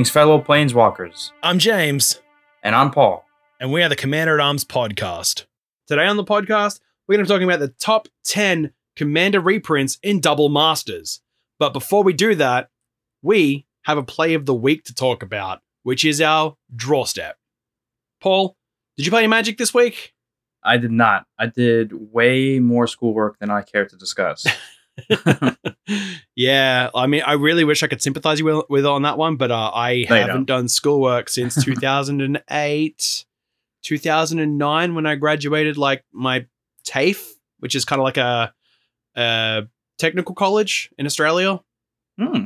Greetings, fellow planeswalkers. I'm James, And I'm Paul. and we are the Commander at Arms podcast. Today on the podcast, we're going to be talking about the top 10 Commander reprints in Double Masters. But before we do that, we have a play of the week to talk about, which is our draw step. Paul, did you play any Magic this week? I did not. I did way more schoolwork than I care to discuss. yeah, I mean, I really wish I could sympathize you with, with on that one, but uh, I haven't done schoolwork since 2008, 2009 when I graduated like my TAFE, which is kind of like a, a technical college in Australia. Hmm.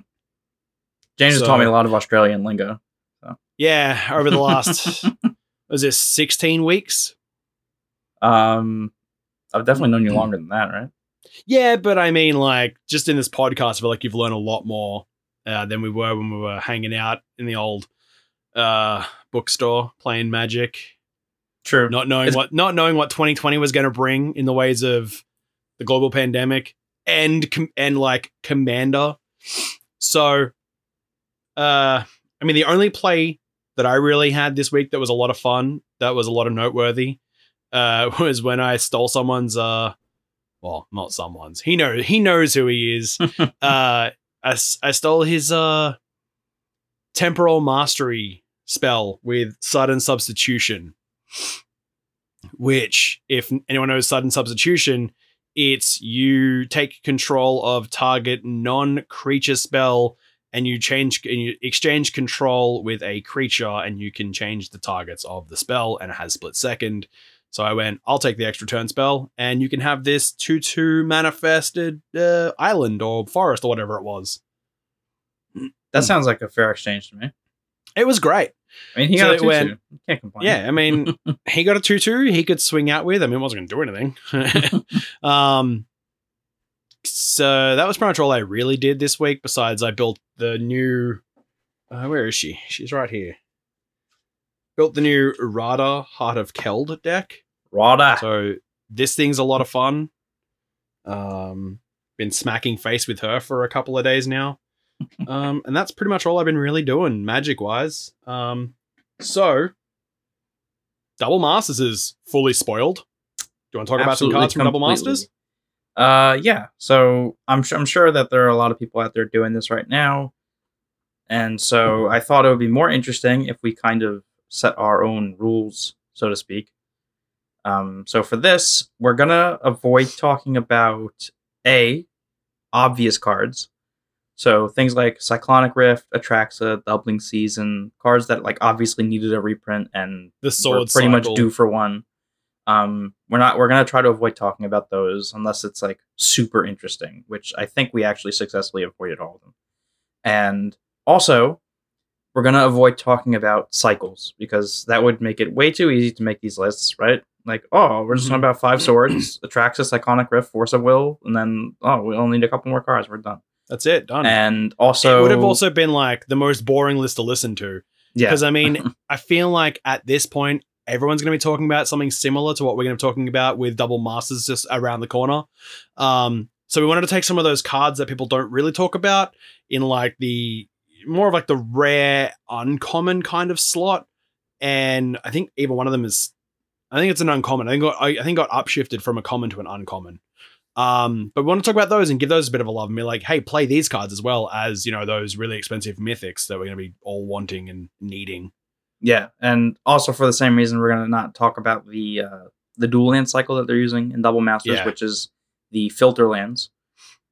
James has taught me a lot of Australian lingo. Yeah, over the last was this 16 weeks? Um, I've definitely known you longer than that, right? Yeah, but I mean, like, just in this podcast, I feel like you've learned a lot more uh, than we were when we were hanging out in the old uh, bookstore playing Magic, True. not knowing It's- what not knowing what 2020 was going to bring in the ways of the global pandemic and com- and like Commander. So, uh, I mean, the only play that I really had this week that was a lot of fun, that was a lot of noteworthy, uh, was when I stole someone's uh well, not someone's. He knows he knows who he is. uh I, I stole his uh temporal mastery spell with sudden substitution. Which, if anyone knows sudden substitution, it's you take control of target non-creature spell and you change and you exchange control with a creature and you can change the targets of the spell and it has split second. So I went, I'll take the extra turn spell, and you can have this 2 2 manifested uh, island or forest or whatever it was. That sounds like a fair exchange to me. It was great. I mean, he So got a two went- You can't complain. Yeah, I mean, he got a 2 2 he could swing out with. I mean, it wasn't going to do anything. um, so that was pretty much all I really did this week, besides I built the new. Uh, where is she? She's right here. Built the new Radha Heart of Keld deck. Radha. So this thing's a lot of fun. Um, been smacking face with her for a couple of days now. Um, and that's pretty much all I've been really doing magic wise. Um, so Double Masters is fully spoiled. Do you want to talk about some cards from Double completely. Masters? Uh, yeah. So I'm su- I'm sure that there are a lot of people out there doing this right now, and so I thought it would be more interesting if we kind of set our own rules, so to speak. Um, so for this, we're gonna avoid talking about a obvious cards. So things like Cyclonic Rift, Atraxa, Doubling Season, cards that like obviously needed a reprint and The we're sword pretty much cycle. due for one. Um, we're not. We're gonna try to avoid talking about those unless it's like super interesting, which I think we actually successfully avoided all of them. And also, we're gonna avoid talking about cycles because that would make it way too easy to make these lists, right? Like, oh, we're just Mhm. talking about five swords, Atraxas, Cyclonic Rift, Force of Will, and then oh, we only need a couple more cards. We're done. That's it, done. And also, it would have also been like the most boring list to listen to. yeah, Because I mean, I feel like at this point, everyone's going to be talking about something similar to what we're going to be talking about with Double Masters just around the corner. Um, so we wanted to take some of those cards that people don't really talk about in like the more of like the rare, uncommon kind of slot. And I think even one of them is, I think it's an uncommon. I think got, I, I think got upshifted from a common to an uncommon. Um, but we want to talk about those and give those a bit of a love and be like, hey, play these cards as well as you know those really expensive mythics that we're going to be all wanting and needing. Yeah, and also for the same reason, we're gonna not talk about the uh, the dual land cycle that they're using in Double Masters, Yeah. which is the filter lands.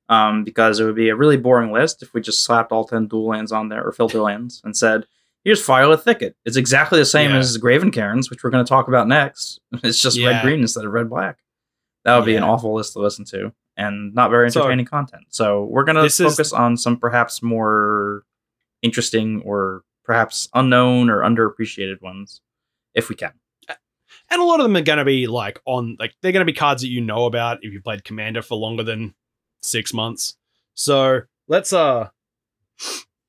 Um, because it would be a really boring list if we just slapped all ten dual lands on there or filter lands and said, "Here's Fire-Lit Thicket." It's exactly the same Yeah. as Graven Cairns, which we're going to talk about next. It's just Yeah. red green instead of red black. That would be an awful list to listen to and not very So- entertaining content. So we're going to This is- focus on some perhaps more interesting or perhaps unknown or underappreciated ones if we can. and a lot of them are going to be like on like they're going to be cards that you know about if you played commander for longer than six months so let's uh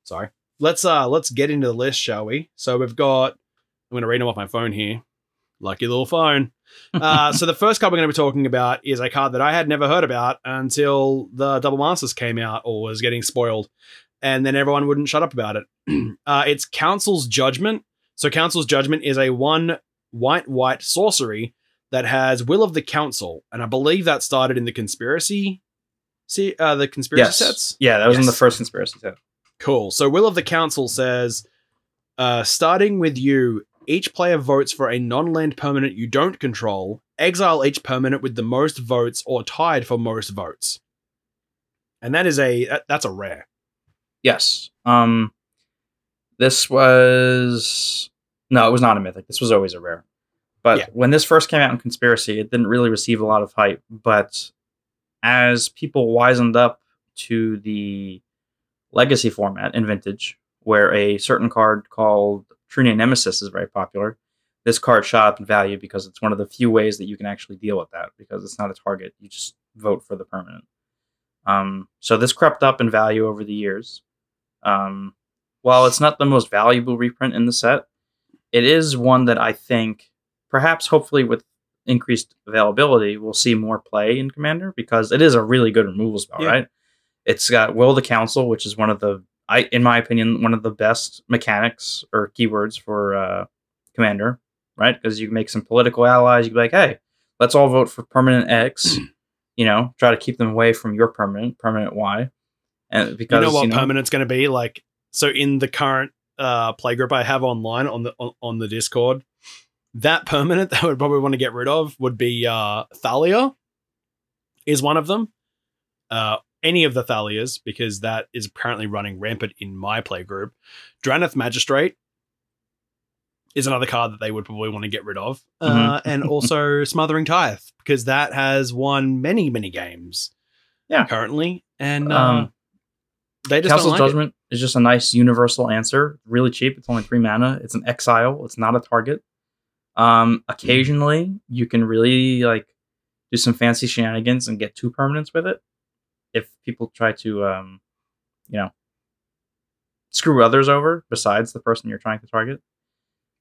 sorry let's uh let's get into the list shall we so we've got i'm going to read them off my phone here lucky little phone uh so the first card we're going to be talking about is a card that i had never heard about until the double masters came out or was getting spoiled and then everyone wouldn't shut up about it uh, it's Council's Judgment. So Council's Judgment is a one white white sorcery that has Will of the Council, and I believe that started in the conspiracy. See, uh, the conspiracy yes. sets. Yeah, that was in the first conspiracy set. Cool. So Will of the Council says, uh, starting with you, each player votes for a non-land permanent you don't control. Exile each permanent with the most votes or tied for most votes. And that is a that- that's a rare. Yes. Um this was no, it was not a mythic. This was always a rare. But Yeah. when this first came out in Conspiracy, it didn't really receive a lot of hype. But as people wisened up to the legacy format in Vintage, where a certain card called True Nemesis is very popular, this card shot up in value because it's one of the few ways that you can actually deal with that because it's not a target. You just vote for the permanent. Um, so this crept up in value over the years. Um, while it's not the most valuable reprint in the set, it is one that I think, perhaps hopefully with increased availability, we'll see more play in Commander because it is a really good removal spell, Yeah. right? It's got Will the Council, which is one of the, I in my opinion, one of the best mechanics or keywords for uh, Commander, right? Because you can make some political allies. You can be like, hey, let's all vote for permanent X. you know, try to keep them away from your permanent, permanent Y. And because you know what permanent's going to be like. So in the current uh, play group I have online on the on, on the Discord, that permanent that I would probably want to get rid of would be uh, Thalia. Is one of them. Uh, any of the Thalias, because that is apparently running rampant in my play group. Drannith Magistrate is another card that they would probably want to get rid of. Uh, and also Smothering Tithe, because that has won many, many games. Yeah. Currently. And uh, Um, they just Council's don't like. Judgment is just a nice universal answer. Really cheap. It's only three mana. It's an exile. It's not a target. Um, occasionally, you can really like do some fancy shenanigans and get two permanents with it. If people try to, um, you know, screw others over besides the person you're trying to target,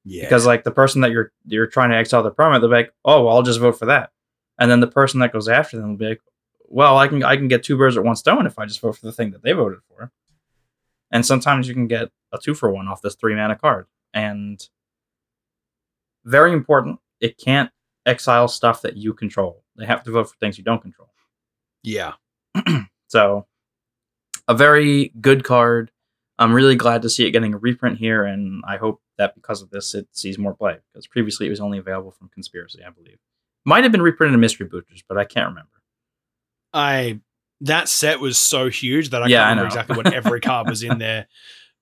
Yeah. because like the person that you're you're trying to exile the permanent, they're like, oh, well, I'll just vote for that, and then the person that goes after them will be like, well, I can I can get two birds with one stone if I just vote for the thing that they voted for. And sometimes you can get a two for one off this three mana card. And very important, it can't exile stuff that you control. They have to vote for things you don't control. yeah. So a very good card. I'm really glad to see it getting a reprint here, and I hope that because of this it sees more play. Because previously it was only available from Conspiracy, I believe. Might have been reprinted in Mystery Boosters, but I can't remember. I that set was so huge that I Yeah, can't remember know. exactly what every card was in there.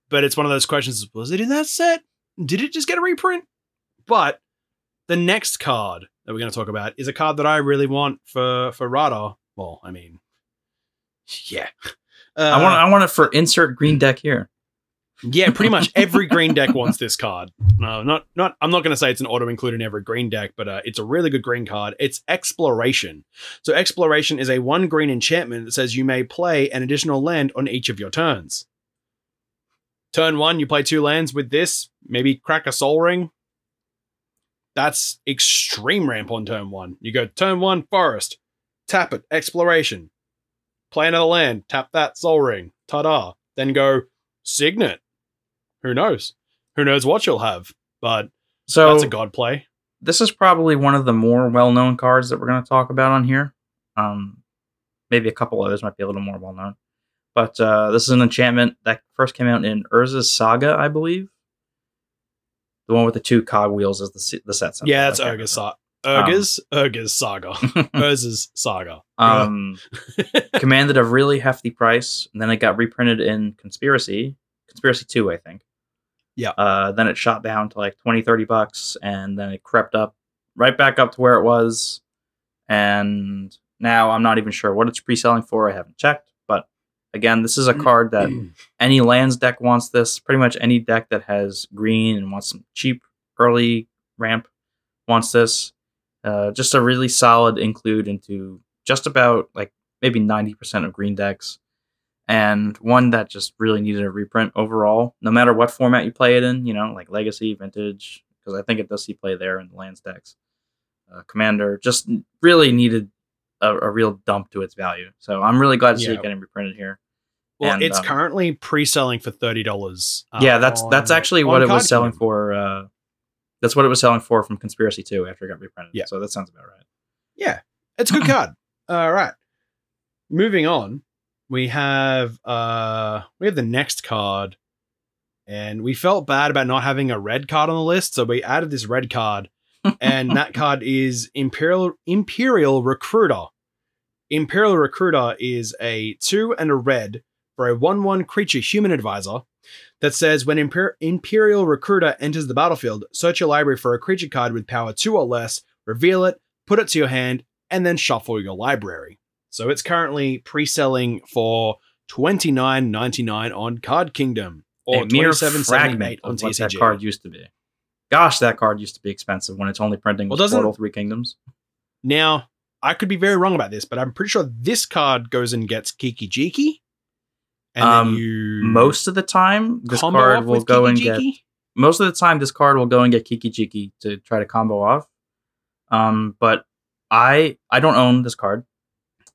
But it's one of those questions: Was it in that set? Did it just get a reprint? But the next card that we're going to talk about is a card that I really want for for Radar. Well, I mean, yeah, uh, I want I want it for insert green deck here. yeah, pretty much every green deck wants this card. No, not not. I'm not going to say it's an auto include in every green deck, but uh, it's a really good green card. It's Exploration. So Exploration is a one green enchantment that says you may play an additional land on each of your turns. Turn one, you play two lands with this. Maybe crack a Sol Ring. That's extreme ramp on turn one. You go turn one, Forest. Tap it, Exploration. Play the land. Tap that Sol Ring. Ta-da. Then go Signet. Who knows? Who knows what you'll have? But So that's a god play. this is probably one of the more well-known cards that we're going to talk about on here. Um, maybe a couple others might be a little more well-known, but uh, this is an enchantment that first came out in Urza's Saga, I believe. The one with the two cogwheels is the the set. symbol. Yeah, that's can't Saga. Urga's Urga's Saga. Urza's Saga. um, commanded a really hefty price, and then it got reprinted in Conspiracy, Conspiracy 2, I think. Yeah. Uh, then it shot down to like 20, 30 bucks, and then it crept up right back up to where it was. And now I'm not even sure what it's pre selling for. I haven't checked. But again, this is a card that any lands deck wants this. Pretty much any deck that has green and wants some cheap early ramp wants this. Uh, just a really solid include into just about like maybe 90% of green decks. And one that just really needed a reprint overall, no matter what format you play it in, you know, like Legacy, Vintage, because I think it does see play there in the lands decks. Uh, Commander just really needed a, a real dump to its value. So I'm really glad to see it getting reprinted here. Well, And, it's um, currently pre-selling for thirty dollars. yeah, that's that's actually what it was selling for. Uh, that's what it was selling for from Conspiracy 2 after it got reprinted. Yeah. So that sounds about right. Yeah, it's a good card. All right, moving on. We have uh we have the next card, and we felt bad about not having a red card on the list, so we added this red card, and that card is Imperial Imperial Recruiter. Imperial Recruiter is a two and a red for a one-one creature human advisor that says when Imper- Imperial Recruiter enters the battlefield, search your library for a creature card with power two or less, reveal it, put it to your hand, and then shuffle your library. So it's currently pre-selling for twenty nine ninety nine on Card Kingdom or twenty seven seventy fragment on what that card used to be. Gosh, that card used to be expensive when it's only printing Well, doesn't- Portal Three Kingdoms. Now, I could be very wrong about this, but I'm pretty sure this card goes and gets Kiki Jiki. And Um, then you Most of the time, this combo card will with go and Kiki get. Jiki? Most of the time, this card will go and get Kiki Jiki to try to combo off. Um, but I I don't own this card.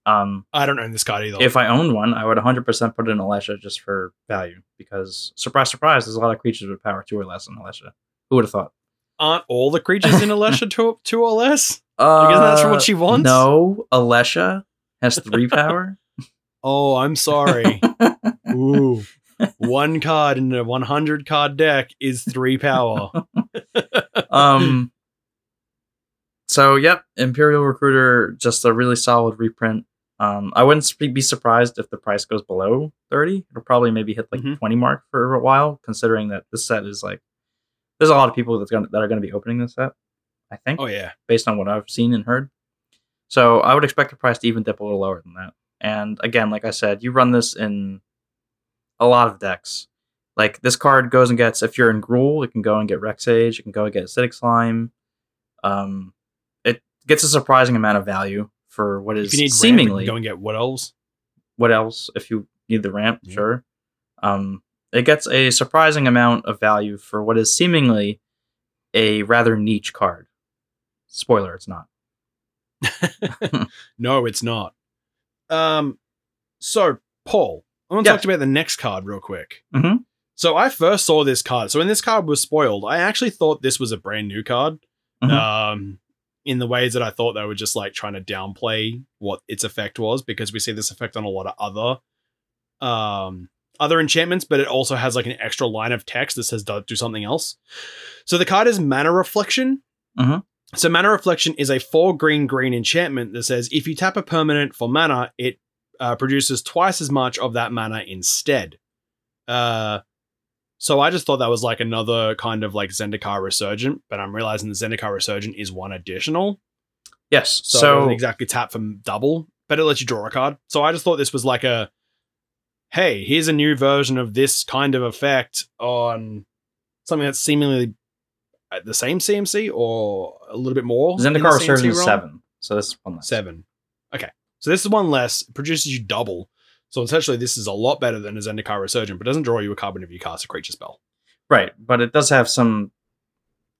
Um, I don't own this card either. if I owned one, I would 100% put it in Alesha just for value because surprise, surprise, there's a lot of creatures with power two or less in Alesha. Who would have thought? Aren't all the creatures in Alesha two, two or less? Uh, isn't that what she wants? No, Alesha has three power. Oh, I'm sorry. Ooh. One card in a 100 card deck is three power. um. So yep, Imperial Recruiter, just a really solid reprint. Um, I wouldn't be surprised if the price goes below thirty. It'll probably maybe hit like Mhm. twenty mark for a while, considering that this set is like there's a lot of people that's gonna that are gonna be opening this set. I think, Oh, yeah. based on what I've seen and heard. So I would expect the price to even dip a little lower than that. And again, like I said, you run this in a lot of decks. Like this card goes and gets if you're in Gruul, it can go and get Rec Sage, it can go and get Acidic Slime. Um, it gets a surprising amount of value for what is If you need seemingly ramp, go and get what else? what else if you need the ramp Yeah. sure um it gets a surprising amount of value for what is seemingly a rather niche card spoiler it's not no, it's not. Um, so Paul, I want to Yeah. talk to you about the next card real quick. Mhm. So I first saw this card. So when this card was spoiled, I actually thought this was a brand new card. Mhm. Um, in the ways that I thought they were just like trying to downplay what its effect was, because we see this effect on a lot of other, um, other enchantments, but it also has like an extra line of text that says do, do something else. So the card is Mana Reflection. Mhm. So Mana Reflection is a four green green enchantment that says if you tap a permanent for mana, it uh, produces twice as much of that mana instead. Uh, so I just thought that was like another kind of like Zendikar Resurgent, but I'm realizing the Zendikar Resurgent is one additional. yes So, so, exactly tap for double, but it lets you draw a card. So I just thought this was like a hey, here's a new version of this kind of effect on something that's seemingly at the same CMC or a little bit more. zendikar is seven so this is one less. Seven. Okay. So this is one less. It produces you double. So essentially, this is a lot better than a Zendikar Resurgent, but doesn't draw you a card whenever you cast a creature spell. right but it does have some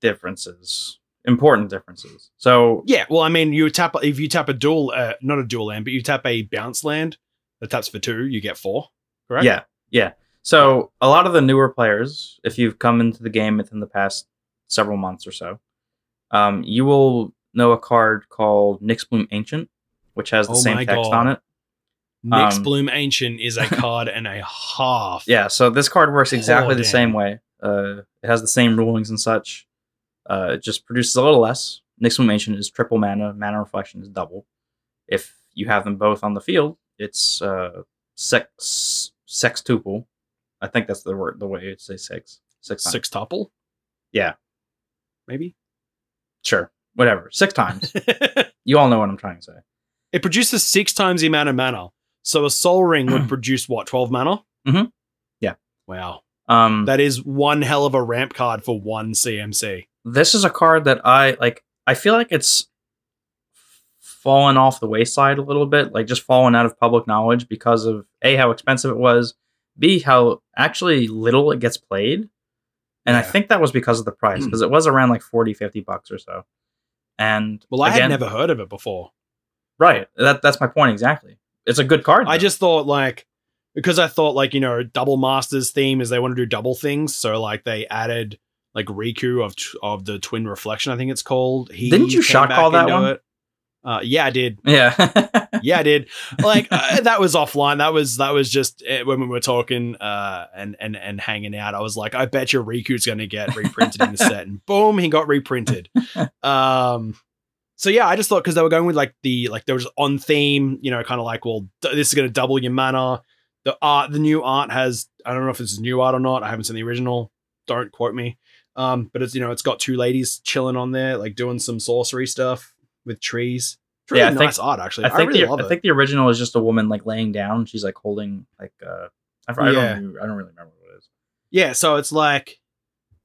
differences important differences so Yeah, well, I mean, you tap if you tap a dual, uh, not a dual land, but you tap a bounce land that taps for two, you get four. Correct? Yeah, yeah. So a lot of the newer players, if you've come into the game within the past several months or so, um, you will know a card called Nyxbloom Ancient, which has the Oh same text God. on it. Nyx Um, Bloom Ancient is a card and a half. Yeah, so this card works exactly Oh, the same way. Uh, it has the same rulings and such. Uh, it just produces a little less. Nyxbloom Ancient is triple mana. Mana Reflection is double. If you have them both on the field, it's uh, sex sextuple. I think that's the word, the way you say six. Six. Six tuple? Yeah. Maybe? Sure. Whatever. Six times. you all know what I'm trying to say. it produces six times the amount of mana. So a sol ring would produce what, 12 mana? Mhm. Yeah. Wow. Um, That is one hell of a ramp card for one CMC. this is a card that I like. I feel like it's fallen off the wayside a little bit, like just fallen out of public knowledge because of a how expensive it was, b how actually little it gets played, and I think that was because of the price hmm. because it was around like 40, 50 bucks or so. And Well, I again, had never heard of it before. right. That that's my point exactly. It's a good card. I just thought like because I thought like you know double masters theme is they want to do double things, so like they added like Riku of of the Twin Reflection, I think it's called. He Didn't you shot call that one? it. Uh, yeah, I did. Yeah. Yeah, I did. Like uh, that was offline. That was that was just uh, when we were talking uh, and and and hanging out. I was like, I bet you Riku's going to get reprinted in the set, and boom, he got reprinted. Um, so yeah, I just thought because they were going with like the like there was on theme, you know, kind of like, well, d- this is going to double your mana. The art, the new art has I don't know if this is new art or not. I haven't seen the original. Don't quote me. Um, but it's you know it's got two ladies chilling on there, like doing some sorcery stuff with trees. It's really Yeah, I think- nice art actually. I I, think really the love I it. think the original is just a woman like laying down. She's like holding like uh I, I Yeah. don't I don't really remember what it is. yeah, so it's like,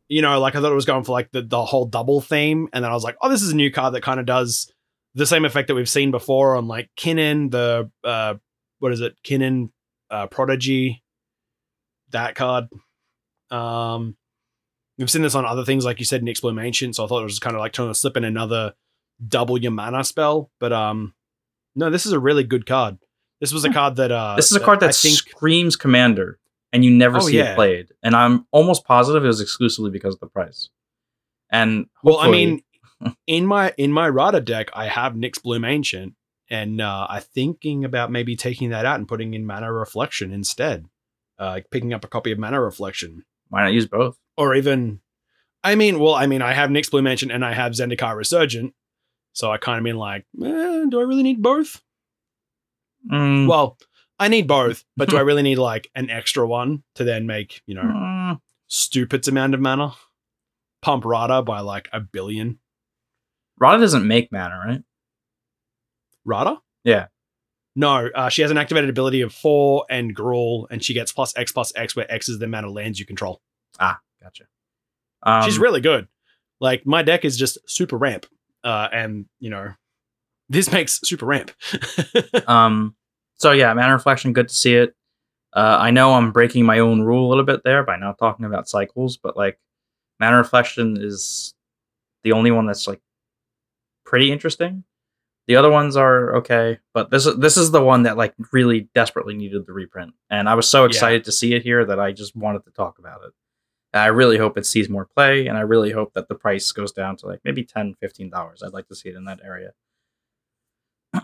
you know, like I thought it was going for like the, the whole double theme, and then I was like, oh, this is a new card that kind of does the same effect that we've seen before on like Kinnan, the uh, what is it, Kinnan, uh, Prodigy, that card. Um, we've seen this on other things, like you said, in Explode Ancient. So I thought it was kind of like trying to slip in another double your mana spell, but um, no, this is a really good card. This was a card that uh, This is a card that I think screams commander and you never Oh, see yeah. it played. And I'm almost positive it was exclusively because of the price. And Well, I mean, in my in my Radha deck, I have Nyxbloom Ancient, and uh, I'm thinking about maybe taking that out and putting in Mana Reflection instead, uh, like picking up a copy of Mana Reflection, why not use both? or even, I mean, well, I mean, I have Nyxbloom Ancient and I have Zendikar Resurgent, so I kind of mean like, eh, do I really need both? Mm, Well, I need both, but do I really need like an extra one to then make you know mm, stupid amount of mana? Pump Radha by like a billion. Radha doesn't make mana, right? Radha? Yeah. No, uh, she has an activated ability of four and Gruul, and she gets plus X plus X, where X is the amount of lands you control. Ah, gotcha. Um, She's really good. Like my deck is just super ramp, uh, and you know, this makes super ramp. Um, so yeah, mana reflection, good to see it. Uh, I know I'm breaking my own rule a little bit there by not talking about cycles, but like mana reflection is the only one that's like pretty interesting. The other ones are okay, but this is this is the one that like really desperately needed the reprint, and I was so Yeah. excited to see it here that I just wanted to talk about it. And I really hope it sees more play, and I really hope that the price goes down to like maybe 10 dollars. I'd like to see it in that area.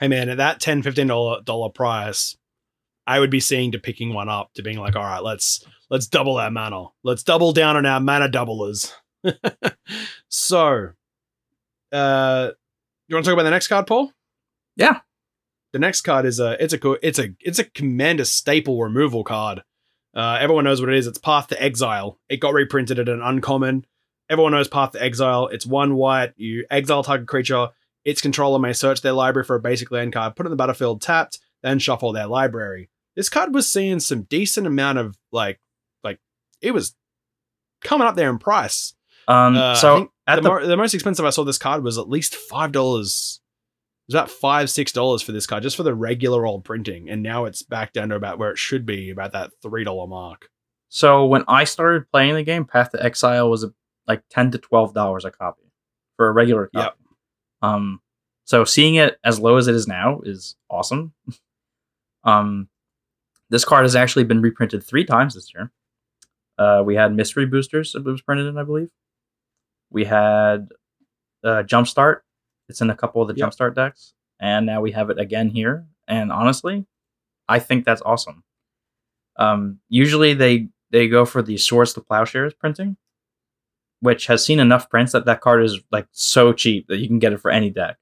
hey man, at that 10 15 dollar dollar price, I would be seeing to picking one up to being like, all right, let's let's double our mana. Let's double down on our mana doublers. so, uh, you want to talk about the next card, Paul? Yeah. The next card is a it's a it's a it's a commander staple removal card. Uh, everyone knows what it is. It's Path to Exile. It got reprinted at an uncommon. Everyone knows Path to Exile. It's one white. You exile target creature. Its controller may search their library for a basic land card, put it in the battlefield tapped, then shuffle their library. This card was seeing some decent amount of like, like it was coming up there in price. Um, Uh, so at the, the, mo- the most expensive I saw this card was at least five dollars. It was about five six dollars for this card just for the regular old printing, and now it's back down to about where it should be, about that three dollar mark. So when I started playing the game, Path to Exile was like ten to twelve dollars a copy for a regular copy. Yep. Um, so seeing it as low as it is now is awesome. um, this card has actually been reprinted three times this year. Uh, we had mystery boosters it was printed in, I believe. We had uh, Jumpstart. It's in a couple of the Yep. Jumpstart decks, and now we have it again here. And honestly, I think that's awesome. Um, usually they they go for the Swords to Plowshares printing, which has seen enough prints that that card is like so cheap that you can get it for any deck.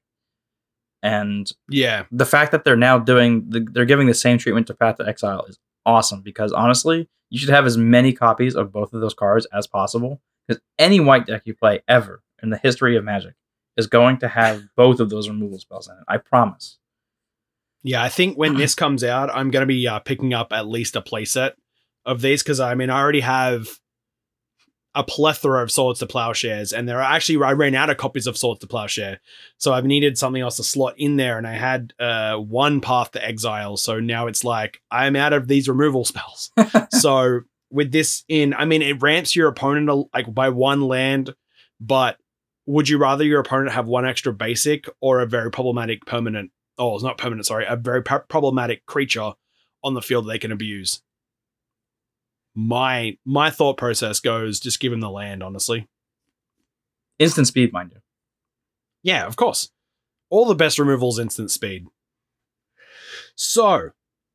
And Yeah, the fact that they're now doing the, they're giving the same treatment to Path to Exile is awesome because honestly, you should have as many copies of both of those cards as possible because any white deck you play ever in the history of Magic is going to have both of those removal spells in it. I promise. yeah. I think when this comes out, I'm gonna be uh, picking up at least a playset of these because I mean I already have a plethora of Swords to Plowshares, and there are actually I ran out of copies of Swords to Plowshare, so I've needed something else to slot in there, and I had uh, one Path to Exile, so now it's like I'm out of these removal spells. so with this in, I mean, it ramps your opponent like by one land, but would you rather your opponent have one extra basic or a very problematic permanent? Oh, it's not permanent. Sorry, a very pro- problematic creature on the field that they can abuse. My my thought process goes just give him the land, honestly. Instant speed, mind you. Yeah, of course. All the best removals instant speed. So,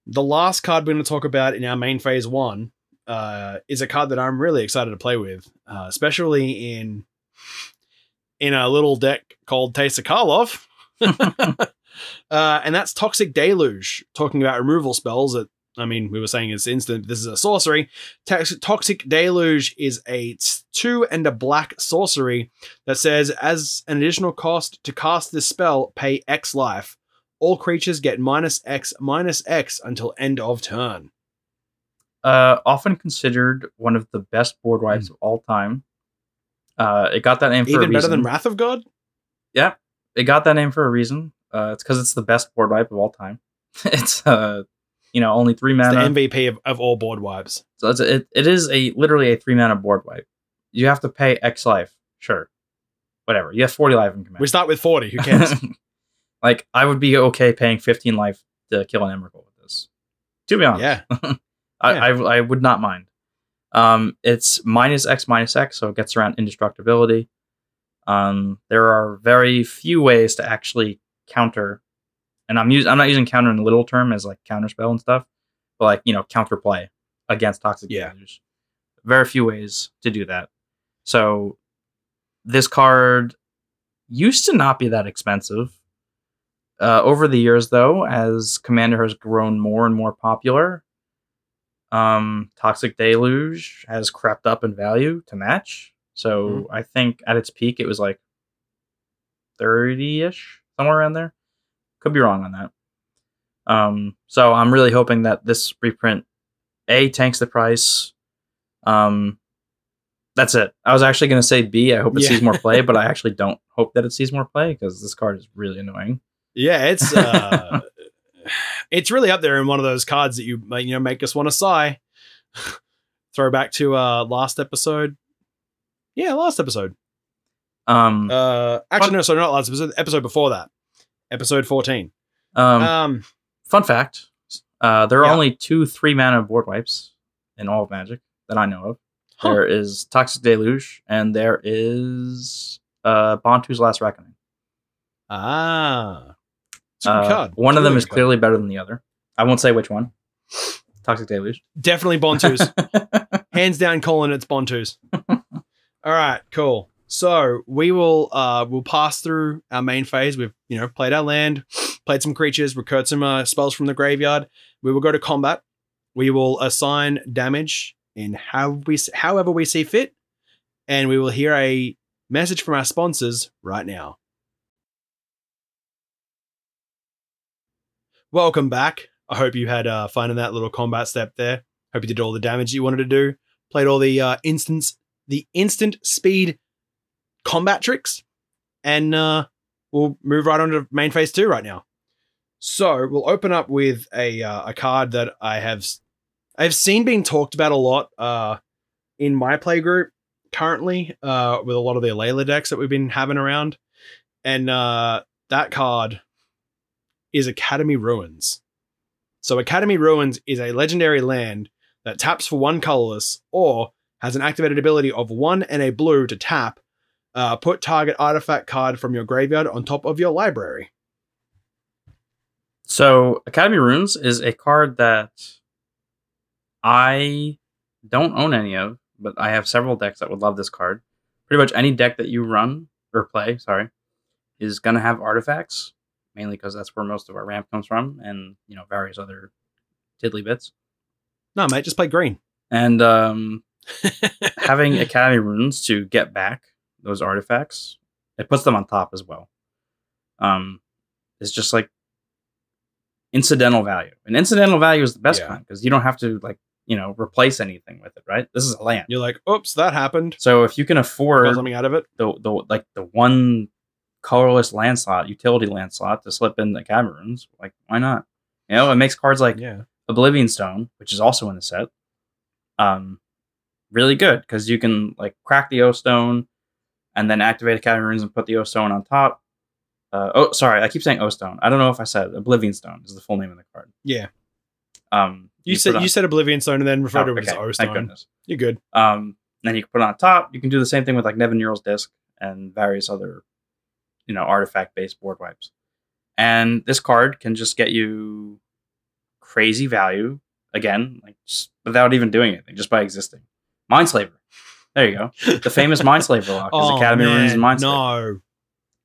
the last card we're going to talk about in our main phase one uh, is a card that I'm really excited to play with, uh, especially in in a little deck called Teysa Karlov. uh, and that's Toxic Deluge, talking about removal spells that, I mean, we were saying it's instant. This is a sorcery. Tox- Toxic Deluge is a two and a black sorcery that says, as an additional cost to cast this spell, pay X life. All creatures get minus X minus X until end of turn. Uh, often considered one of the best board wipes of all time. Uh, it got that name for a Even better than Wrath of God? Yeah, it got that name for a reason. Uh, it's because it's the best board wipe of all time. it's uh, you know, only three It's the MVP of, of all board wipes. So it's it, it is a literally a three mana board wipe. You have to pay X life, sure, whatever. You have forty life in command. We start with 40. Who cares? like I would be okay paying fifteen life to kill an Emrakul with this. To be honest, yeah. I, yeah. I I would not mind. Um, it's minus X minus X, so it gets around indestructibility. Um, there are very few ways to actually counter, and I'm using I'm not using counter in the literal term as like counter spell and stuff, but like you know counter play against toxic Yeah. deluge. Very few ways to do that. So this card used to not be that expensive. Uh, over the years, though, as Commander has grown more and more popular, um, Toxic Deluge has crept up in value to match. So Mhm. I think at its peak it was like 30 ish, somewhere around there. Could be wrong on that. Um, so I'm really hoping that this reprint A tanks the price. Um, that's it. I was actually going to say B. I hope it Yeah. sees more play, but I actually don't hope that it sees more play because this card is really annoying. Yeah, it's uh it's really up there in one of those cards that you you know make us want to sigh. Throwback to uh last episode. Yeah, last episode. Um, Uh actually Fun- no, sorry, not last episode, episode before that. Episode 14. um, Um fun fact: uh, there are Yeah. only two three mana board wipes in all of Magic that I know of. Huh. There is Toxic Deluge, and there is uh, Bontu's Last Reckoning. ah. It's a good Uh, card. One of them is clearly better than the other. I won't say which one. Toxic Deluge. definitely Bontus. Hands down calling it's Bontus. All right, cool. So we will uh we'll pass through our main phase. We've you know played our land, played some creatures, recurred some uh, spells from the graveyard. We will go to combat. We will assign damage in how we however we see fit, and we will hear a message from our sponsors right now. Welcome back. I hope you had uh, fun in that little combat step there. Hope you did all the damage you wanted to do. Played all the uh, instance, the instant speed combat tricks, and uh, we'll move right on to main phase two right now. So we'll open up with a uh, a card that I have I've seen being talked about a lot uh, in my play group currently uh, with a lot of the Layla decks that we've been having around, and uh, that card is Academy Ruins. So Academy Ruins is a legendary land that taps for one colorless or has an activated ability of one and a blue to tap. Uh, put target artifact card from your graveyard on top of your library. So Academy Ruins is a card that I don't own any of, but I have several decks that would love this card. Pretty much any deck that you run or play, sorry, is gonna have artifacts, mainly because that's where most of our ramp comes from, and you know various other tiddly bits. No, mate, just play green. And um, having Academy Ruins to get back those artifacts, it puts them on top as well. Um, it's just like incidental value, and incidental value is the best Yeah. kind because you don't have to like you know replace anything with it, right? This is a land, You're like, oops, that happened. so if you can afford something out of it. the the like the one colorless land slot, utility land slot to slip in the Caverns. Like why not? You know, it makes cards like Yeah. Oblivion Stone, which is also in the set, um, really good because you can like crack the O Stone and then activate Academy Ruins and put the O Stone on top. Uh, oh, sorry, I keep saying O Stone. I don't know if I said Oblivion Stone is the full name of the card. Yeah. Um, You, put said on- you said Oblivion Stone and then referred to Oh, it as okay, O Thank Stone. You're good. Um, then you can put it on top. You can do the same thing with like Nevinyrral's Disk and various other, you know, artifact based board wipes. And this card can just get you crazy value again, like just without even doing anything, just by existing. Mindslaver. There you go. The famous Mindslaver lock is Academy Ruins and Mindslaver. Oh,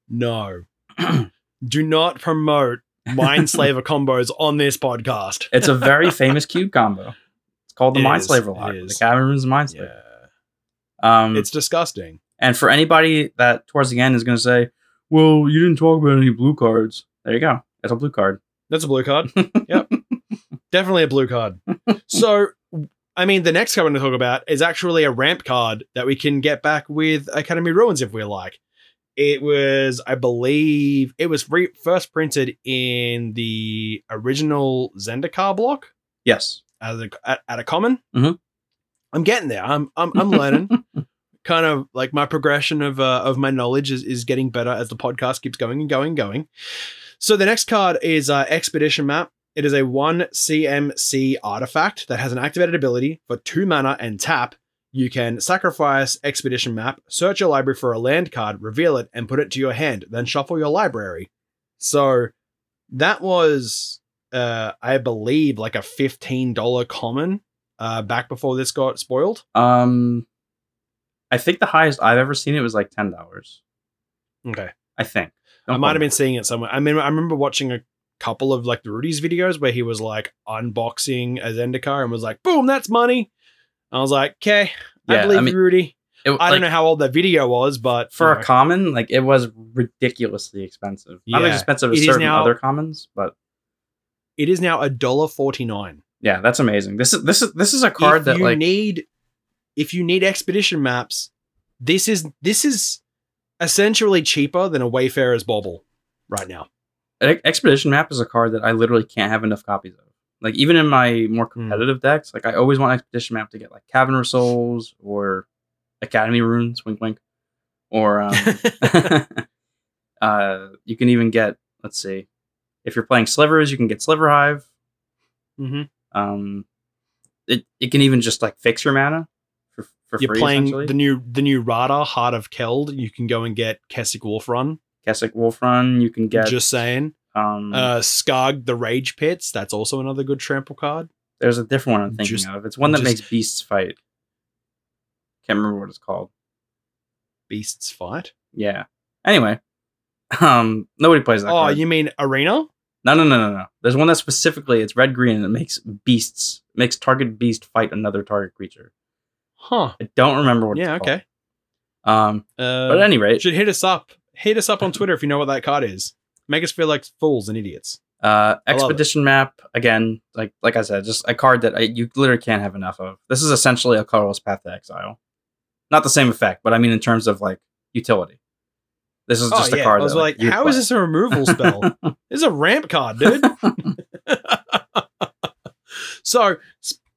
no, no. Do not promote Mindslaver combos on this podcast. It's a very famous cube combo. It's called the It is, Mindslaver it lock. The is. Academy Ruins and Mindslaver. Yeah, Um, it's disgusting. And for anybody that towards the end is going to say, "Well, you didn't talk about any blue cards," there you go. That's a blue card. That's a blue card. yep, definitely a blue card. So, I mean, the next card I'm going to talk about is actually a ramp card that we can get back with Academy Ruins if we like. It was, I believe, it was re- first printed in the original Zendikar block. Yes. as a, at, at a common. Mhm. I'm getting there. I'm I'm, I'm learning. kind of like my progression of uh, of my knowledge is, is getting better as the podcast keeps going and going and going. So the next card is uh, Expedition Map. It is a one CMC artifact that has an activated ability for two mana and tap. You can sacrifice Expedition Map, search your library for a land card, reveal it, and put it to your hand. Then shuffle your library. So that was, uh, I believe, like a fifteen dollar common uh, back before this got spoiled. Um, I think the highest I've ever seen it was like ten dollars. Okay. I think. I Don't might have been seeing it somewhere. I mean, I remember watching a couple of like the Rudy's videos where he was like unboxing a Zendikar and was like, "Boom, that's money." I was like, "Okay, I Yeah, I believe mean, you, Rudy." It- I like, don't know how old that video was, but for you a common. Like it was ridiculously expensive. Not as expensive It as is certain now- other commons, but it is now a dollar forty nine. yeah, that's amazing. This is this is this is a card if that you like need, if you need expedition maps, this is this is essentially cheaper than a Wayfarer's Bauble right now. Ex- Expedition Map is a card that I literally can't have enough copies of. Like even in my more Hmm. competitive decks, like I always want Expedition Map to get like Cavern Souls or Academy Ruins, wink wink, or um, uh, you can even get let's see, if you're playing Slivers, you can get Sliver Hive. hmm Um, it it can even just like fix your mana for You're free. playing the new the new Radha Heart of Keld. You can go and get Kessig Wolf Run. Kessig Wolf Run. You can get Just saying. um. Uh, Skarrg the Rage Pits. That's also another good trample card. there's a different one I'm thinking just- of. It's one that just- makes beasts fight. Can't remember what it's called. Beasts Fight. Yeah. Anyway, um, nobody plays that. Oh, card. you mean Arena? No, no, no, no, no. There's one that specifically it's red green and it makes beasts makes target beast fight another target creature. Huh. I don't remember what. Yeah. Okay. Um, Uh, but at any rate, should hit us up. Hit us up on Twitter if you know what that card is. Make us feel like fools and idiots. uh, expedition map again. Like like I said, just a card that I, you literally can't have enough of. This is essentially a colorless path to exile. Not the same effect, but I mean in terms of like utility. This is just a card. Oh, I was that, like, you'd how is play. this a removal spell? this is a ramp card, dude. so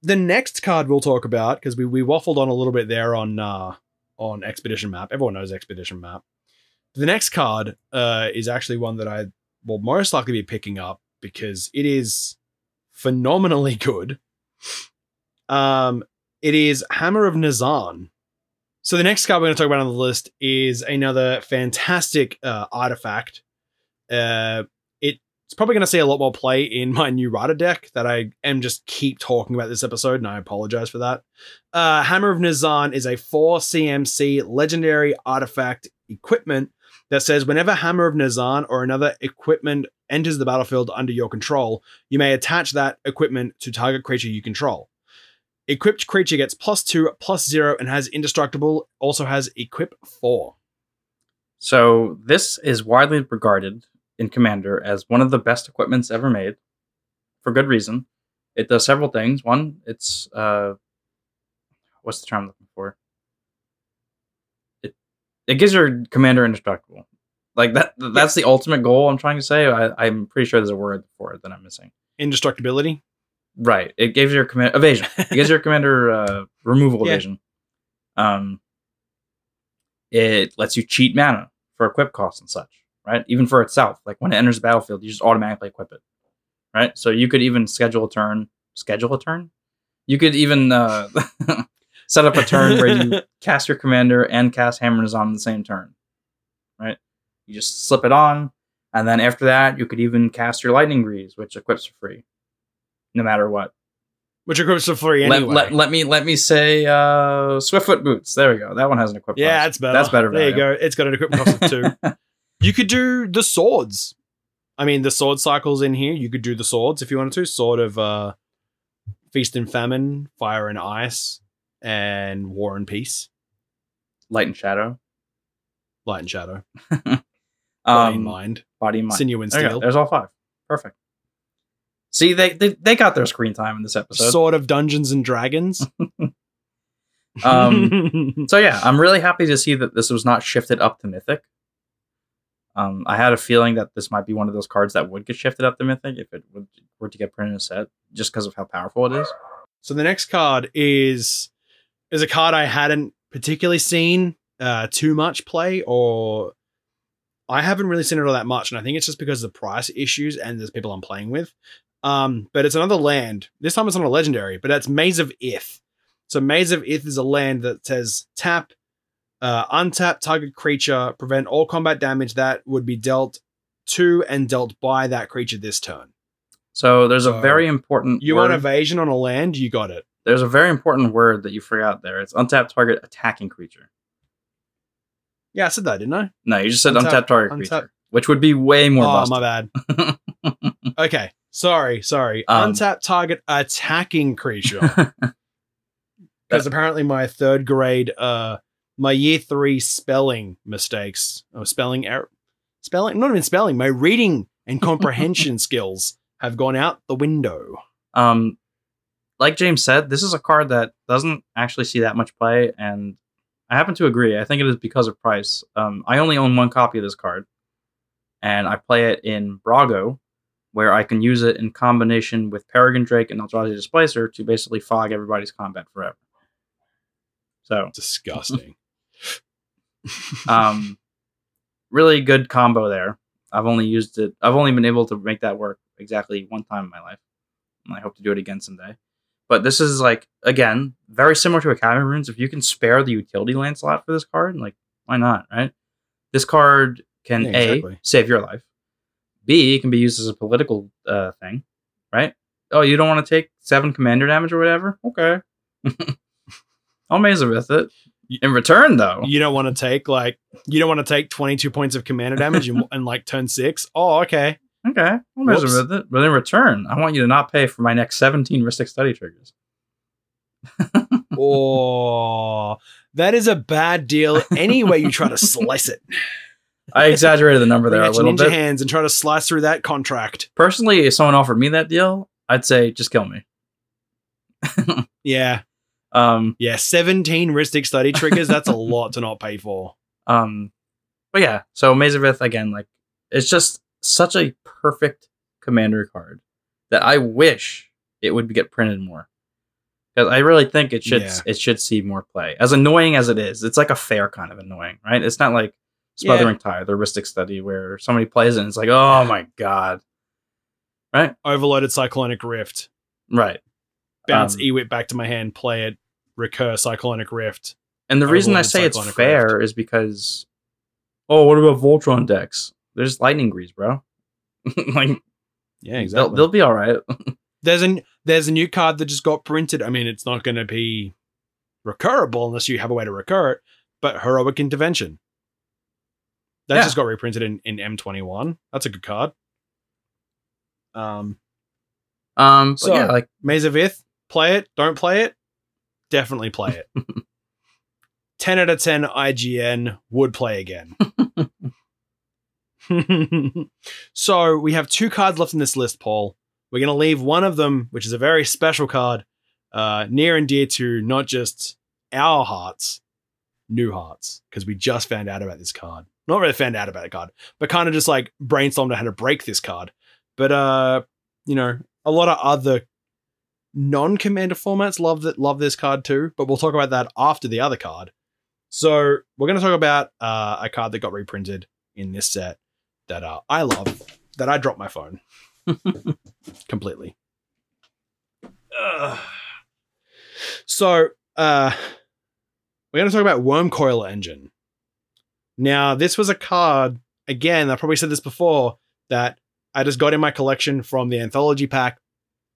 the next card we'll talk about because we, we waffled on a little bit there on uh on expedition map. Everyone knows expedition map. The next card uh is actually one that i will most likely be picking up because it is phenomenally good. Um it is hammer of nazahn so the next card we're going to talk about on the list is another fantastic uh, artifact. Uh it's probably going to see a lot more play in my new rider deck that I am just keep talking about this episode, and I apologize for that. Uh, Hammer of Nazahn is a 4 CMC legendary artifact equipment that says whenever Hammer of Nazahn or another equipment enters the battlefield under your control, you may attach that equipment to target creature you control. Equipped creature gets plus 2, plus 0, and has indestructible, also has equip 4. So this is widely regarded in Commander as one of the best equipments ever made, for good reason. It does several things. One, it's uh, what's the term I'm looking for? It it gives your commander indestructible. Like that. That's the ultimate goal. I'm trying to say. I, I'm pretty sure there's a word for it that I'm missing. Indestructibility. Right. It gives your command evasion. It gives your commander uh, removal Yeah. evasion. Um, it lets you cheat mana for equip costs and such. Right. Even for itself, like when it enters the battlefield, you just automatically equip it. Right. So you could even schedule a turn, schedule a turn. You could even uh, set up a turn where you cast your commander and cast hammers on the same turn. Right? You just slip it on, and then after that, you could even cast your lightning greaves, which equips for free, no matter what. Which equips for free Let, anyway. let, let me let me say uh, Swiftfoot boots. There we go. That one has an equip. yeah, cost. that's better. That's better. There you go. It's got an equipment cost of two. You could do the swords. I mean, the sword cycles in here. You could do the swords if you wanted to. Sword of uh, feast and famine, fire and ice, and war and peace, Light and shadow. light and shadow, body and Um, mind, body and mind. sinew and There steel, There's all five. Perfect. See, they, they they got their screen time in this episode. sword of dungeons and dragons. Um, so yeah, I'm really happy to see that this was not shifted up to mythic. Um, I had a feeling that this might be one of those cards that would get shifted up to mythic if it would, were to get printed in a set, just because of how powerful it is. So the next card is is a card I hadn't particularly seen uh, too much play, or I haven't really seen it all that much, and I think it's just because of the price issues and there's people I'm playing with. Um, but it's another land. This time it's not a legendary, but it's Maze of Ith. So Maze of Ith is a land that says tap, uh, untap target creature, prevent all combat damage that would be dealt to and dealt by that creature this turn. So there's So, a very important You word. want evasion on a land, you got it. there's a very important word that you forgot there. It's untapped target attacking creature. Yeah, I said that, didn't I? No, you just said Untap- untapped target untap- creature, which would be way more oh, busted. my bad. okay, sorry, sorry. Um, Untapped target attacking creature. Because apparently my third grade, uh, my year three spelling mistakes, or spelling error, spelling, not even spelling, my reading and comprehension skills have gone out the window. Um, like James said, this is a card that doesn't actually see that much play, and I happen to agree. I think it is because of price. Um, I only own one copy of this card, and I play it in Brago, where I can use it in combination with Peregrine Drake and Eldrazi Displacer to basically fog everybody's combat forever. So, Disgusting. Um, really good combo there. I've only used it. I've only been able to make that work exactly one time in my life, and I hope to do it again someday. But this is like again very similar to Academy Ruins. If you can spare the utility land slot for this card, like why not, right? This card can Yeah, a save your life. B it can be used as a political uh, thing, right? Oh, you don't want to take seven commander damage or whatever? Okay, I'll maze with it. In return, though, you don't want to take like you don't want to take 22 points of commander damage in, in like turn six. Oh, okay. Okay, I'll measure Whoops. with it. But in return, I want you to not pay for my next 17 Rhystic Study triggers. oh, that is a bad deal. Any way you try to slice it, I exaggerated the number there a little ninja bit. hands and try to slice through that contract. Personally, if someone offered me that deal, I'd say just kill me. Yeah, Um, yeah. 17 Rhystic study triggers. That's a lot to not pay for. um, but yeah, so Maze of again, like, it's just such a perfect commander card that I wish it would get printed more. Because I really think it should Yeah. it should see more play. As annoying as it is, it's like a fair kind of annoying, right? It's not like Smothering Tithe, the Rhystic Study, where somebody plays it and it's like, oh my god. Right? Overloaded Cyclonic Rift. Right. Bounce Um, Ewit back to my hand. Play it. Recur Cyclonic Rift. And the reason I Overloaded say it's Cyclonic fair is because, oh, what about Voltron decks? There's Lightning Greaves, bro. like, Yeah, they'll, they'll be all right. there's a there's a new card that just got printed. I mean, it's not going to be recurable unless you have a way to recur it. But heroic intervention that Yeah. just got reprinted in in M21. That's a good card. Um, Um, So- yeah, like Maze of Ith, play it. Don't play it. Definitely play it. ten out of ten. IGN would play again. so we have two cards left in this list, Paul. We're going to leave one of them, which is a very special card, uh, near and dear to not just our hearts, new hearts, because we just found out about this card. Not really found out about a card, but kind of just like brainstormed on how to break this card. But uh, you know, a lot of other non-commander formats love that love this card too. But we'll talk about that after the other card. So we're going to talk about uh, a card that got reprinted in this set that uh, I love. That I dropped my phone completely. Ugh. So, uh, we're going to talk about Wurmcoil Engine. Now, this was a card, again, I probably said this before, that I just got in my collection from the anthology pack.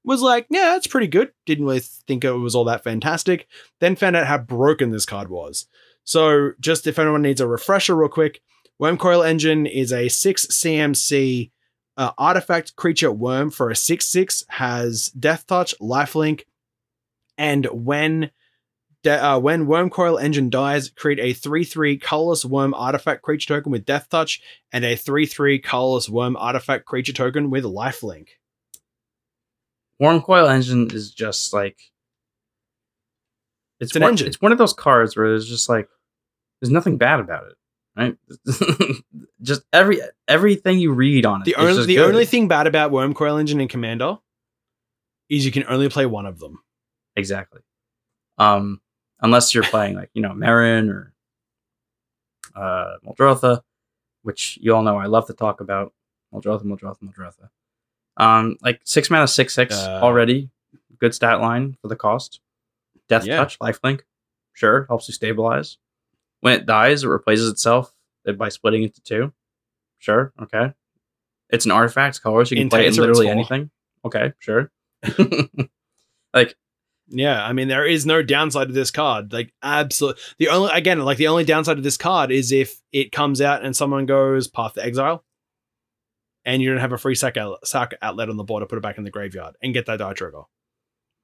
Was like, yeah, it's pretty good. Didn't really think it was all that fantastic. Then found out how broken this card was. So, just if anyone needs a refresher, real quick, Wurmcoil Engine is a 6 CMC uh, artifact creature worm for a 6 6, has Death Touch, Lifelink, and when de- uh, when Wurmcoil Engine dies, create a 3 3 colorless worm artifact creature token with Death Touch and a 3 3 colorless worm artifact creature token with Lifelink. Wurmcoil Engine is just like it's, It's an one, engine. It's one of those cards where there's just like there's nothing bad about it, right? just every everything you read on it. The only the good. only thing bad about Wurmcoil Engine and Commander is you can only play one of them. exactly. Um, unless you're playing like you know Meren or uh Muldrotha, which you all know I love to talk about. Muldrotha, Muldrotha, Muldrotha. Um, like six mana, six six Uh, already. Good stat line for the cost. Death Yeah. touch, lifelink, sure helps you stabilize. When it dies, it replaces itself by splitting it into two. Sure, okay. It's an artifact, colors. You can In play it in literally anything. Okay, sure. like Yeah, I mean there is no downside to this card. Like absolutely, the only again, like the only downside of this card is if it comes out and someone goes Path to Exile and you don't have a free sack, out- sack outlet on the board to put it back in the graveyard and get that die trigger.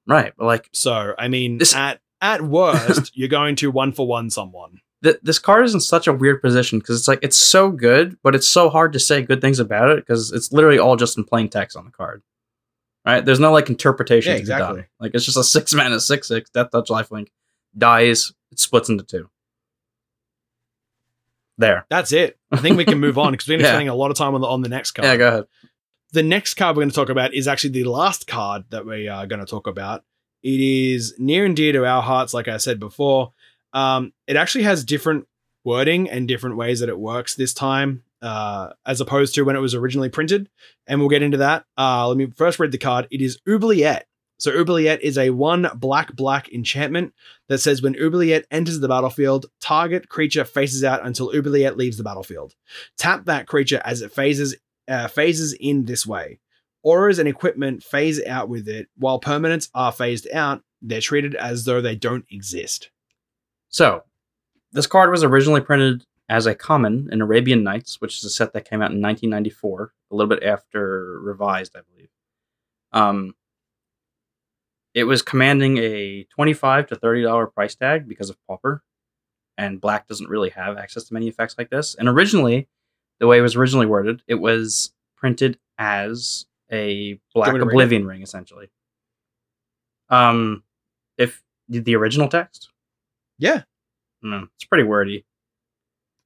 right, like So I mean This- at at worst, you're going to one for one someone. th- this card is in such a weird position because it's like it's so good, but it's so hard to say good things about it because it's literally all just in plain text on the card. Right? There's no like interpretation. Yeah, to be done. exactly. Like it's just a six mana six six death touch lifelink dies. It splits into two. There. That's it. I think we can move on because we're be Yeah. spending a lot of time on the on the next card. Yeah, go ahead. the next card we're going to talk about is actually the last card that we are going to talk about. It is near and dear to our hearts, like I said before. Um, it actually has different wording and different ways that it works this time, uh, as opposed to when it was originally printed. And we'll get into that. Uh, let me first read the card. It is Oubliette. So Oubliette is a one black black enchantment that says when Oubliette enters the battlefield, target creature phases out until Oubliette leaves the battlefield. Tap that creature as it phases uh, phases in this way. Auras and equipment phase out with it, while permanents are phased out. They're treated as though they don't exist. So, this card was originally printed as a common in Arabian Nights, which is a set that came out in 1994, a little bit after Revised, I believe. Um, it was commanding a 25 to 30 dollar price tag because of Pauper, and Black doesn't really have access to many effects like this. And originally, the way it was originally worded, it was printed as a Black me to read it? Oblivion ring, essentially. Um, if the original text. Yeah. Mm, it's pretty wordy.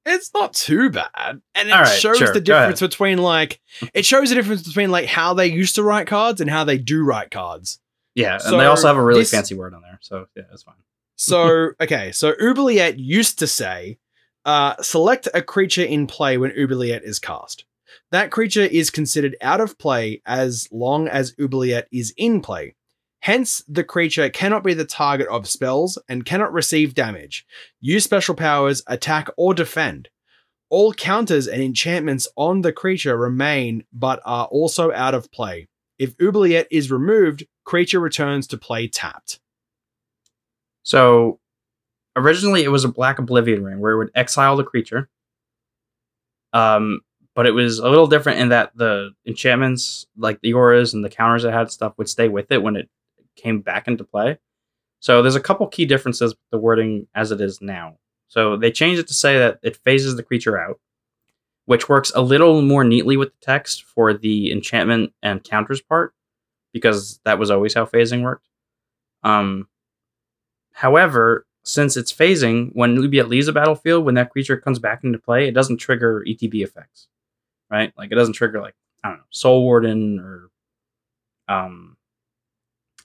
It's not too bad. And it right, shows sure, the difference between like it shows the difference between like how they used to write cards and how they do write cards. Yeah, So and they also have a really this- fancy word on there, so yeah, it's fine. So okay, so Oubliette used to say, uh, select a creature in play when Oubliette is cast. That creature is considered out of play as long as Oubliette is in play. Hence, the creature cannot be the target of spells and cannot receive damage, use special powers, attack, or defend. All counters and enchantments on the creature remain but are also out of play. If Oubliette is removed, creature returns to play tapped. So originally it was a black oblivion ring where it would exile the creature. Um, but it was a little different in that the enchantments, like the auras and the counters it had stuff, would stay with it when it came back into play. So there's a couple key differences with the wording as it is now. So they changed it to say that it phases the creature out, which works a little more neatly with the text for the enchantment and counters part, because that was always how phasing worked. Um, however, since it's phasing, when Oubliette leaves a battlefield, when that creature comes back into play, it doesn't trigger ETB effects, right? Like it doesn't trigger like I don't know Soul Warden or um,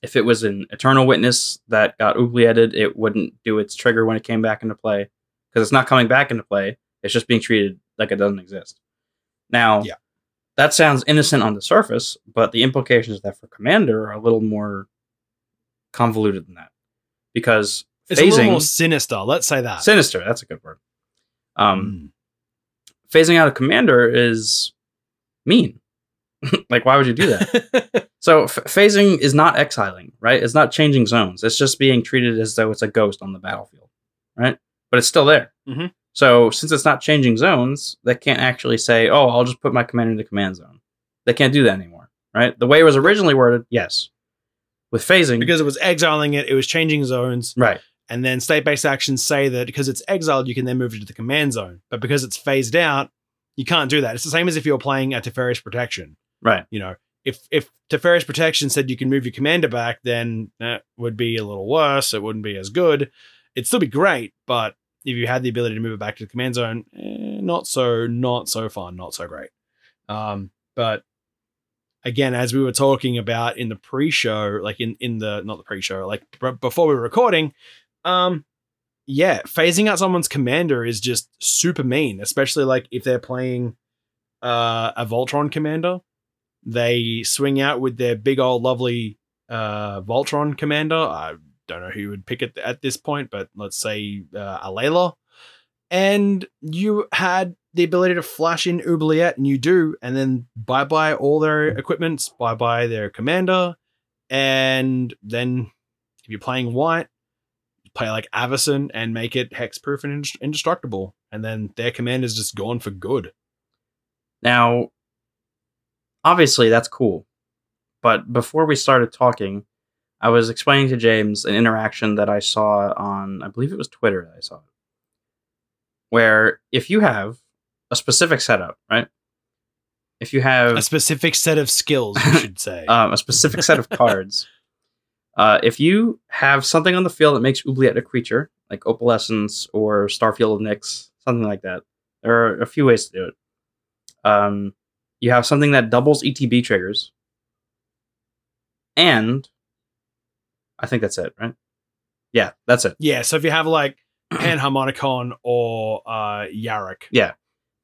if it was an Eternal Witness that got oublieted, it wouldn't do its trigger when it came back into play because it's not coming back into play. It's just being treated like it doesn't exist. Now, Yeah. that sounds innocent on the surface, but the implications of that for Commander are a little more convoluted than that because It's a little phasing more sinister. Let's say that. a little sinister. Let's say that. sinister. That's a good word. Um, Mm. phasing out a commander is mean. like, why would you do that? so, f- phasing is not exiling, right? It's not changing zones. It's just being treated as though it's a ghost on the battlefield, right? But it's still there. Mhm. So, since it's not changing zones, they can't actually say, "Oh, I'll just put my commander in the command zone." They can't do that anymore, right? The way it was originally worded, yes. With phasing, because it was exiling it, it was changing zones, right, and then state-based actions say that because it's exiled, you can then move it to the command zone. But because it's phased out, you can't do that. It's the same as if you're playing a Teferi's Protection. right, You know, if if Teferi's Protection said you can move your commander back, then that would be a little worse. It wouldn't be as good. It'd still be great, but if you had the ability to move it back to the command zone, eh, not so, not so fun, not so great. Um, but again, as we were talking about in the pre-show, like in in the not the pre-show, like b- before we were recording, um, yeah, phasing out someone's commander is just super mean, especially like if they're playing uh, a Voltron commander. They swing out with their big old lovely uh, Voltron commander. I don't know who would pick it at this point, but let's say uh, Alayla. And you had the ability to flash in Oubliette, and you do, and then bye bye all their equipments, bye bye their commander. And then if you're playing white, play like Avacyn and make it hexproof and indestructible. And then their commander's just gone for good. Now, obviously, that's cool. But before we started talking, I was explaining to James an interaction that I saw on, I believe it was Twitter that I saw it, where if you have a specific setup, right? If you have A specific set of skills, you should say. um, a specific set of cards. Uh, if you have something on the field that makes Oubliette a creature, like Opalescence or Starfield of Nyx, something like that, there are a few ways to do it. Um, you have something that doubles ETB triggers, and I think that's it, right? Yeah, that's it. yeah, so if you have like Panharmonicon or uh yeah,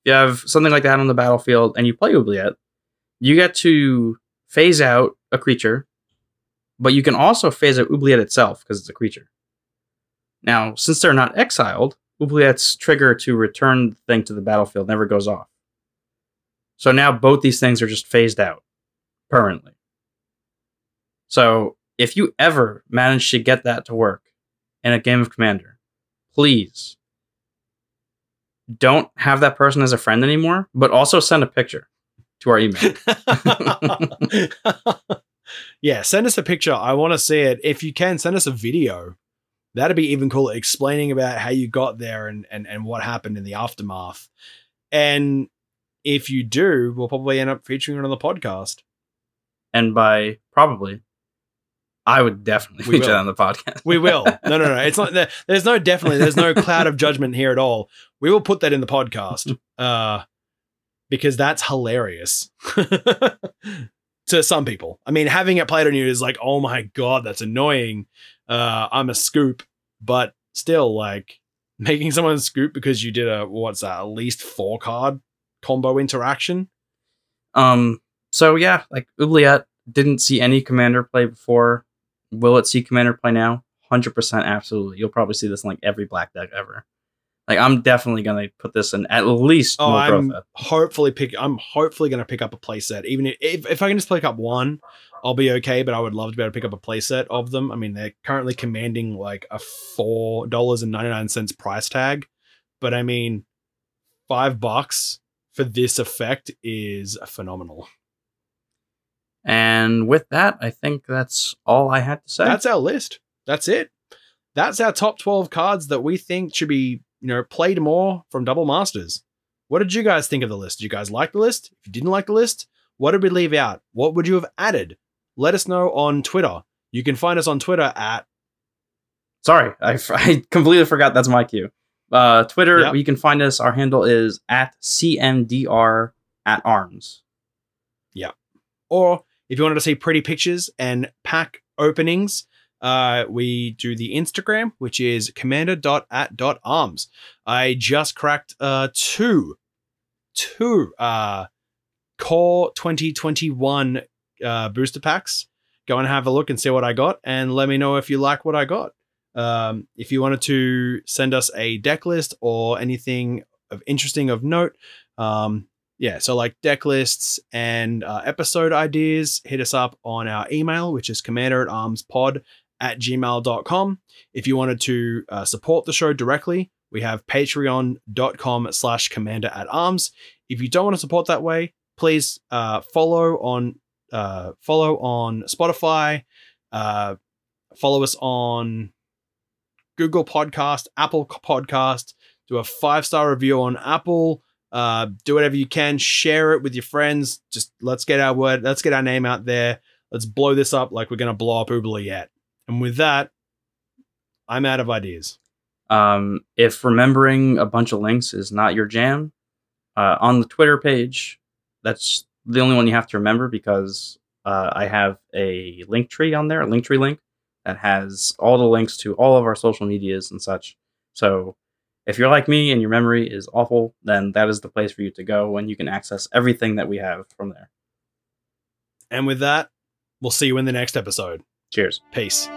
you have something like that on the battlefield and you play Oubliette, you get to phase out a creature, but you can also phase out Oubliette itself because it's a creature. Now, since they're not exiled, Oubliette's trigger to return the thing to the battlefield never goes off. So now both these things are just phased out permanently. So if you ever manage to get that to work in a game of Commander, please don't have that person as a friend anymore, but also send a picture to our email. yeah, send us a picture. I want to see it. If you can, send us a video. That'd be even cooler, explaining about how you got there and, and, and what happened in the aftermath. And if you do, we'll probably end up featuring it on the podcast. and by probably, I would definitely We feature that on the podcast. We will. No, no, no. It's not. there- There's no definitely. There's no cloud of judgment here at all. We will put that in the podcast, uh, because that's hilarious to some people. I mean, having it played on you is like, oh my god, that's annoying. Uh, I'm a scoop, but still, like making someone scoop because you did a what's that? At least four card combo interaction. Um. So yeah, like Oubliette didn't see any commander play before. Will it see commander play now? Hundred percent, absolutely. You'll probably see this in like every black deck ever. Like I'm definitely gonna put this in at least Oh, I'm hopefully pick. I'm hopefully going to pick up a playset. Even if, if if I can just pick up one, I'll be okay. But I would love to be able to pick up a playset of them. I mean, they're currently commanding like a four dollars and ninety nine cents price tag, but I mean, five bucks for this effect is phenomenal. And with that, I think that's all I had to say. That's our list. That's it. That's our top 12 cards that we think should be, you know, played more from Double Masters. What did you guys think of the list? Did you guys like the list? If you didn't like the list, what did we leave out? What would you have added? Let us know on Twitter. You can find us on Twitter at Sorry, I, f- I completely forgot that's my cue. Uh, Twitter, Yep. you can find us. Our handle is at CMDR at arms. Yeah. Or if you wanted to see pretty pictures and pack openings, uh, we do the Instagram, which is commander.at.arms. I just cracked uh, two, two uh, core 2021 uh, booster packs go and have a look and see what I got, and let me know if you like what I got. Um, if you wanted to send us a deck list or anything of interesting of note, um, yeah, so like deck lists and uh, episode ideas, hit us up on our email, which is commander at armspod at gmail.com. If you wanted to uh, support the show directly, we have patreon.com slash commander at arms. If you don't want to support that way, please uh, follow on uh, follow on Spotify, uh, follow us on Google Podcast, Apple Podcast, do a five star review on Apple. Uh, do whatever you can, share it with your friends. Just let's get our word, let's get our name out there. Let's blow this up like we're gonna blow up Oubliette. And with that, I'm out of ideas. Um, if remembering a bunch of links is not your jam, uh, on the Twitter page, that's the only one you have to remember because uh, I have a link tree on there, a link tree link that has all the links to all of our social medias and such. So if you're like me and your memory is awful, then that is the place for you to go and you can access everything that we have from there. And with that, we'll see you in the next episode. Cheers. Peace.